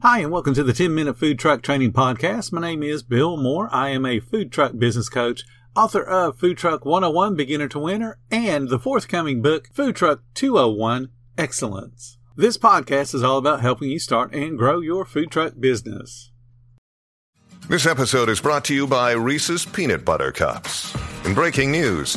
Hi, and welcome to the 10 Minute Food Truck Training Podcast. My name is Bill Moore. I am a food truck business coach, author of Food Truck 101 Beginner to Winner, and the forthcoming book, Food Truck 201 Excellence. This podcast is all about helping you start and grow your food truck business. This episode is brought to you by Reese's Peanut Butter Cups. In breaking news,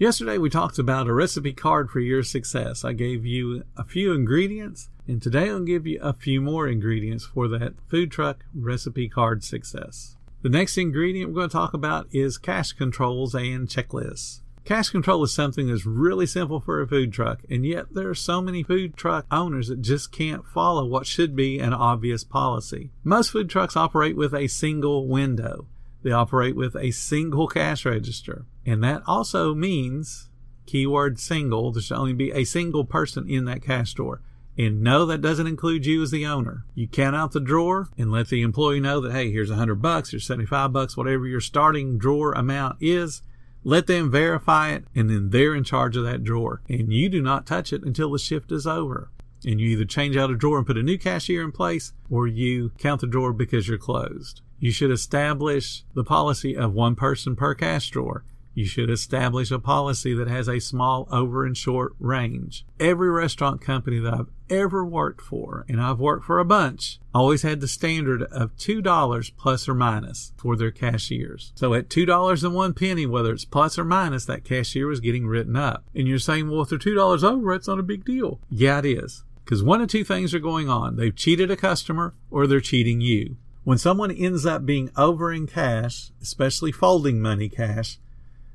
Yesterday, we talked about a recipe card for your success. I gave you a few ingredients, and today I'll give you a few more ingredients for that food truck recipe card success. The next ingredient we're going to talk about is cash controls and checklists. Cash control is something that's really simple for a food truck, and yet there are so many food truck owners that just can't follow what should be an obvious policy. Most food trucks operate with a single window. They operate with a single cash register. And that also means, keyword single, there should only be a single person in that cash drawer. And no, that doesn't include you as the owner. You count out the drawer and let the employee know that, hey, here's a hundred bucks, here's 75 bucks, whatever your starting drawer amount is. Let them verify it and then they're in charge of that drawer. And you do not touch it until the shift is over. And you either change out a drawer and put a new cashier in place or you count the drawer because you're closed. You should establish the policy of one person per cash drawer. You should establish a policy that has a small over and short range. Every restaurant company that I've ever worked for, and I've worked for a bunch, always had the standard of $2 plus or minus for their cashiers. So at $2 and one penny, whether it's plus or minus, that cashier was getting written up. And you're saying, well, if they're $2 over, it's not a big deal. Yeah, it is. Because one of two things are going on. They've cheated a customer or they're cheating you. When someone ends up being over in cash, especially folding money cash,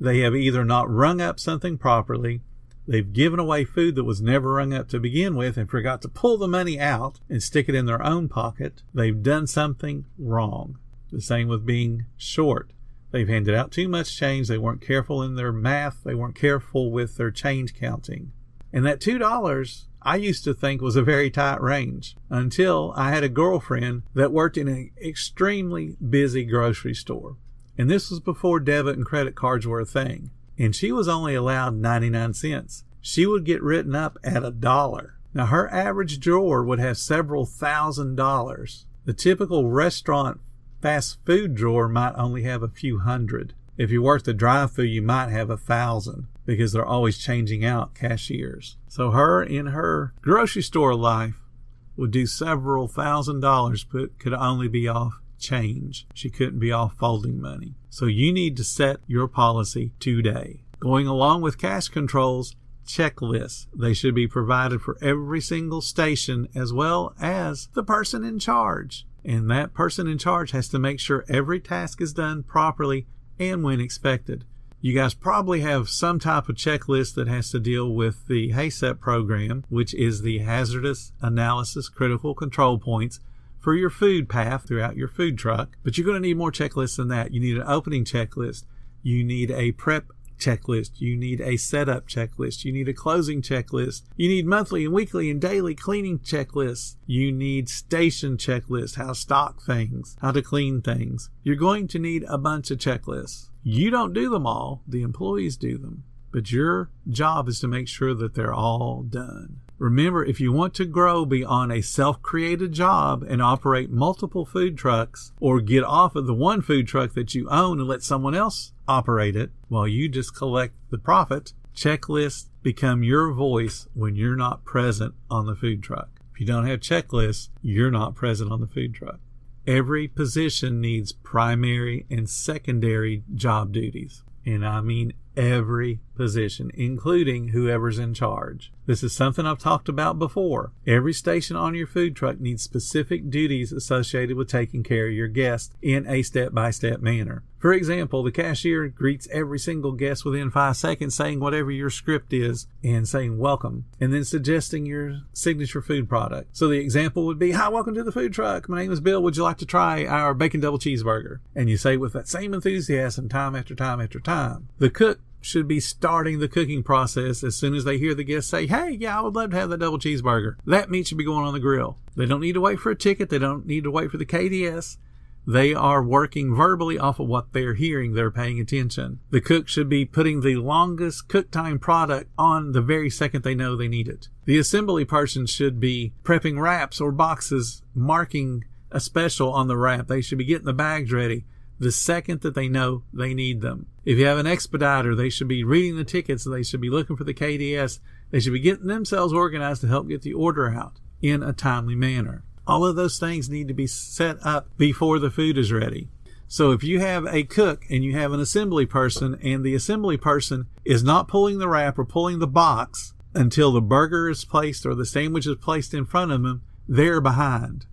they have either not rung up something properly, they've given away food that was never rung up to begin with and forgot to pull the money out and stick it in their own pocket, they've done something wrong. The same with being short. They've handed out too much change, they weren't careful in their math, they weren't careful with their change counting. And that $2 I used to think was a very tight range until I had a girlfriend that worked in an extremely busy grocery store. And this was before debit and credit cards were a thing. And she was only allowed 99 cents. She would get written up at a dollar. Now her average drawer would have several thousand dollars. The typical restaurant fast food drawer might only have a few hundred. If you work the drive through, you might have a thousand because they're always changing out cashiers. So her in her grocery store life would do several thousand dollars, but could only be off change. She couldn't be off folding money. So you need to set your policy today. Going along with cash controls, checklists. They should be provided for every single station as well as the person in charge. And that person in charge has to make sure every task is done properly and when expected. You guys probably have some type of checklist that has to deal with the HACCP program, which is the Hazardous Analysis Critical Control Points for your food path throughout your food truck. But you're going to need more checklists than that. You need an opening checklist. You need a prep checklist. You need a setup checklist. You need a closing checklist. You need monthly and weekly and daily cleaning checklists. You need station checklists, how to stock things, how to clean things. You're going to need a bunch of checklists. You don't do them all, the employees do them. But your job is to make sure that they're all done. Remember, if you want to grow beyond a self created job and operate multiple food trucks, or get off of the one food truck that you own and let someone else operate it while you just collect the profit, checklists become your voice when you're not present on the food truck. If you don't have checklists, you're not present on the food truck. Every position needs primary and secondary job duties. And I mean every position, including whoever's in charge. This is something I've talked about before. Every station on your food truck needs specific duties associated with taking care of your guests in a step by step manner. For example, the cashier greets every single guest within five seconds saying whatever your script is and saying welcome and then suggesting your signature food product. So the example would be, Hi, welcome to the food truck. My name is Bill. Would you like to try our bacon double cheeseburger? And you say with that same enthusiasm time after time after time. The cook should be starting the cooking process as soon as they hear the guest say, Hey, yeah, I would love to have that double cheeseburger. That meat should be going on the grill. They don't need to wait for a ticket. They don't need to wait for the KDS. They are working verbally off of what they're hearing. They're paying attention. The cook should be putting the longest cook time product on the very second they know they need it. The assembly person should be prepping wraps or boxes, marking a special on the wrap. They should be getting the bags ready the second that they know they need them. If you have an expediter, they should be reading the tickets. They should be looking for the KDS. They should be getting themselves organized to help get the order out in a timely manner. All of those things need to be set up before the food is ready. So if you have a cook and you have an assembly person and the assembly person is not pulling the wrap or pulling the box until the burger is placed or the sandwich is placed in front of them, they're behind.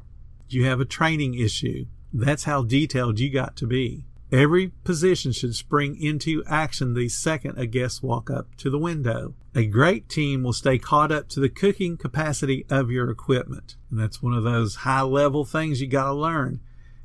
You have a training issue. That's how detailed you got to be. Every position should spring into action the second a guest walk up to the window. A great team will stay caught up to the cooking capacity of your equipment. And that's one of those high level things you got to learn.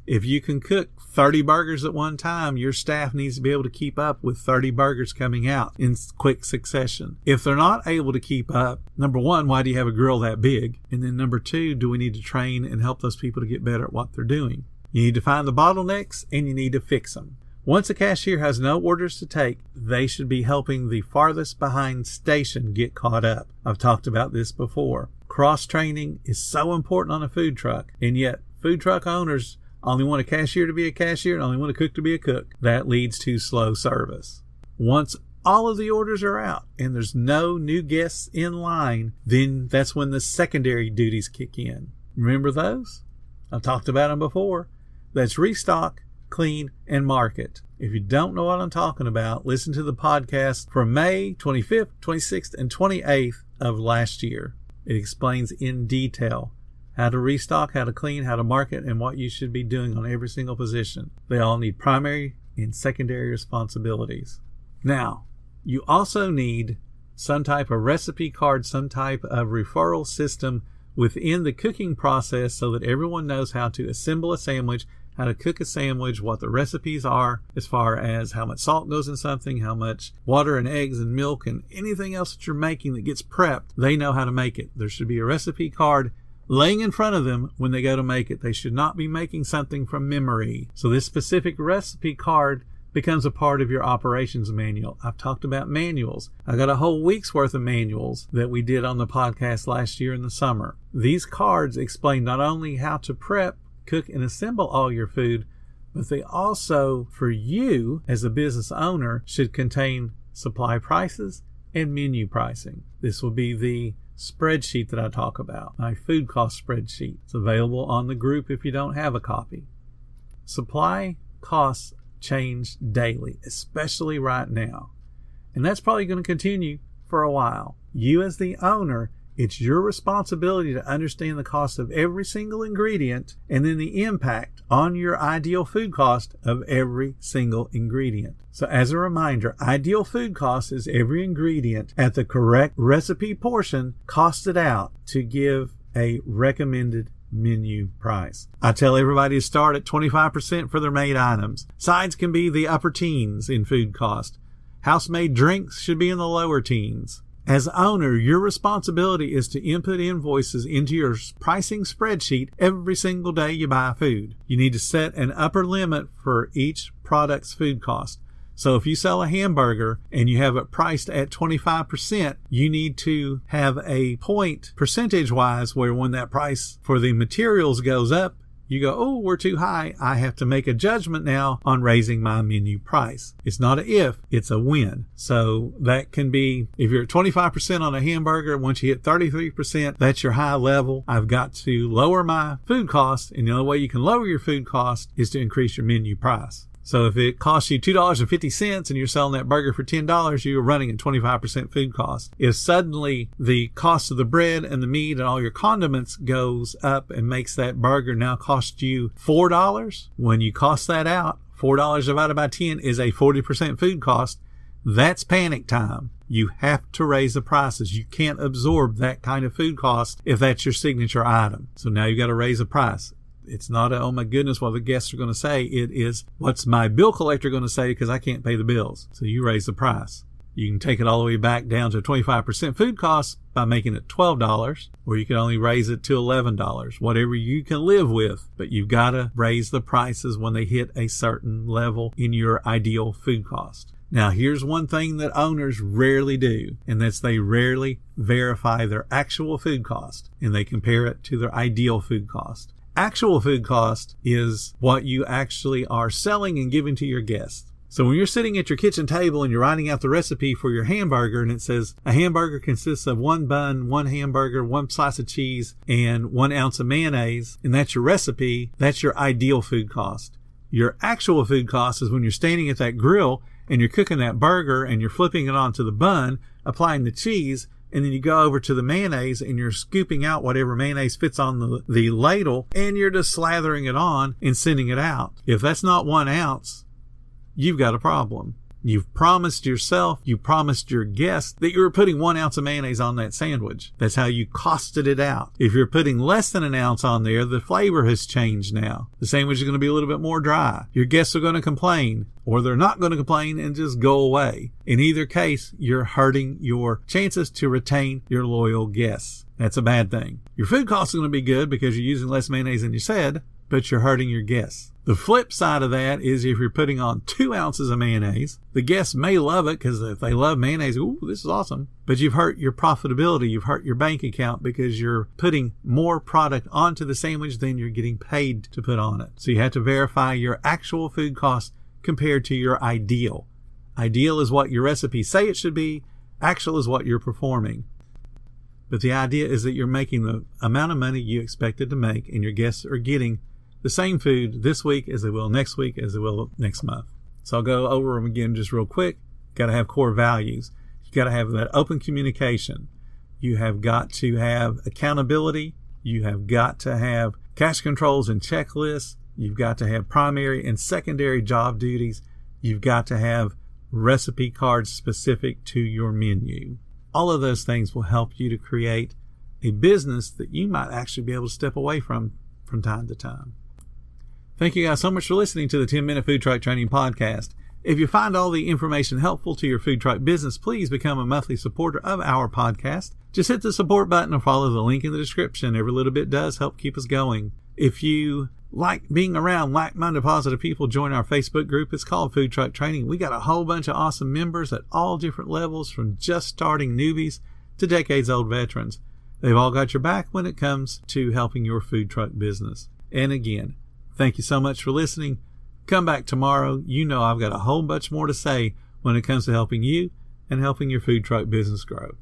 If you can cook 30 burgers at one time, your staff needs to be able to keep up with 30 burgers coming out in quick succession. If they're not able to keep up, number one, why do you have a grill that big? And then number two, do we need to train and help those people to get better at what they're doing? You need to find the bottlenecks and you need to fix them. Once a cashier has no orders to take, they should be helping the farthest behind station get caught up. I've talked about this before. Cross training is so important on a food truck, and yet food truck owners only want a cashier to be a cashier and only want a cook to be a cook. That leads to slow service. Once all of the orders are out and there's no new guests in line, then that's when the secondary duties kick in. Remember those? I've talked about them before. That's restock, clean, and market. If you don't know what I'm talking about, listen to the podcast from May 25th, 26th, and 28th of last year. It explains in detail how to restock, how to clean, how to market, and what you should be doing on every single position. They all need primary and secondary responsibilities. Now, you also need some type of recipe card, some type of referral system within the cooking process so that everyone knows how to assemble a sandwich how to cook a sandwich, what the recipes are as far as how much salt goes in something, how much water and eggs and milk and anything else that you're making that gets prepped. They know how to make it. There should be a recipe card laying in front of them when they go to make it. They should not be making something from memory. So this specific recipe card becomes a part of your operations manual. I've talked about manuals. I got a whole week's worth of manuals that we did on the podcast last year in the summer. These cards explain not only how to prep cook and assemble all your food, but they also, for you as a business owner, should contain supply prices and menu pricing. This will be the spreadsheet that I talk about, my food cost spreadsheet. It's available on the group if you don't have a copy. Supply costs change daily, especially right now. And that's probably going to continue for a while. You as the owner it's your responsibility to understand the cost of every single ingredient and then the impact on your ideal food cost of every single ingredient. So as a reminder, ideal food cost is every ingredient at the correct recipe portion costed out to give a recommended menu price. I tell everybody to start at 25% for their made items. Sides can be the upper teens in food cost. House made drinks should be in the lower teens. As owner, your responsibility is to input invoices into your pricing spreadsheet every single day you buy food. You need to set an upper limit for each product's food cost. So if you sell a hamburger and you have it priced at 25%, you need to have a point percentage wise where when that price for the materials goes up, you go, oh, we're too high. I have to make a judgment now on raising my menu price. It's not a if, it's a when. So that can be, if you're at 25% on a hamburger, once you hit 33%, that's your high level. I've got to lower my food cost. And the only way you can lower your food cost is to increase your menu price. So if it costs you $2.50 and you're selling that burger for $10, you're running at 25% food cost. If suddenly the cost of the bread and the meat and all your condiments goes up and makes that burger now cost you $4, when you cost that out, $4 divided by 10 is a 40% food cost. That's panic time. You have to raise the prices. You can't absorb that kind of food cost if that's your signature item. So now you've got to raise the price. It's not a, oh my goodness, what the guests are going to say. It is, what's my bill collector going to say because I can't pay the bills. So you raise the price. You can take it all the way back down to 25% food costs by making it $12, or you can only raise it to $11, whatever you can live with. But you've got to raise the prices when they hit a certain level in your ideal food cost. Now, here's one thing that owners rarely do, and that's they rarely verify their actual food cost and they compare it to their ideal food cost. Actual food cost is what you actually are selling and giving to your guests. So when you're sitting at your kitchen table and you're writing out the recipe for your hamburger and it says a hamburger consists of one bun, one hamburger, one slice of cheese, and one ounce of mayonnaise, and that's your recipe, that's your ideal food cost. Your actual food cost is when you're standing at that grill and you're cooking that burger and you're flipping it onto the bun, applying the cheese, and then you go over to the mayonnaise and you're scooping out whatever mayonnaise fits on the, the ladle and you're just slathering it on and sending it out. If that's not one ounce, you've got a problem. You've promised yourself, you promised your guest that you were putting one ounce of mayonnaise on that sandwich. That's how you costed it out. If you're putting less than an ounce on there, the flavor has changed now. The sandwich is going to be a little bit more dry. Your guests are going to complain or they're not going to complain and just go away. In either case, you're hurting your chances to retain your loyal guests. That's a bad thing. Your food costs are going to be good because you're using less mayonnaise than you said, but you're hurting your guests. The flip side of that is if you're putting on two ounces of mayonnaise, the guests may love it because if they love mayonnaise, ooh, this is awesome. But you've hurt your profitability. You've hurt your bank account because you're putting more product onto the sandwich than you're getting paid to put on it. So you have to verify your actual food cost compared to your ideal. Ideal is what your recipes say it should be. Actual is what you're performing. But the idea is that you're making the amount of money you expected to make and your guests are getting the same food this week as they will next week as they will next month. So I'll go over them again just real quick. Got to have core values. You got to have that open communication. You have got to have accountability. You have got to have cash controls and checklists. You've got to have primary and secondary job duties. You've got to have recipe cards specific to your menu. All of those things will help you to create a business that you might actually be able to step away from from time to time. Thank you guys so much for listening to the 10 Minute Food Truck Training Podcast. If you find all the information helpful to your food truck business, please become a monthly supporter of our podcast. Just hit the support button or follow the link in the description. Every little bit does help keep us going. If you like being around like-minded positive people, join our Facebook group. It's called Food Truck Training. We got a whole bunch of awesome members at all different levels from just starting newbies to decades old veterans. They've all got your back when it comes to helping your food truck business. And again, Thank you so much for listening. Come back tomorrow. You know I've got a whole bunch more to say when it comes to helping you and helping your food truck business grow.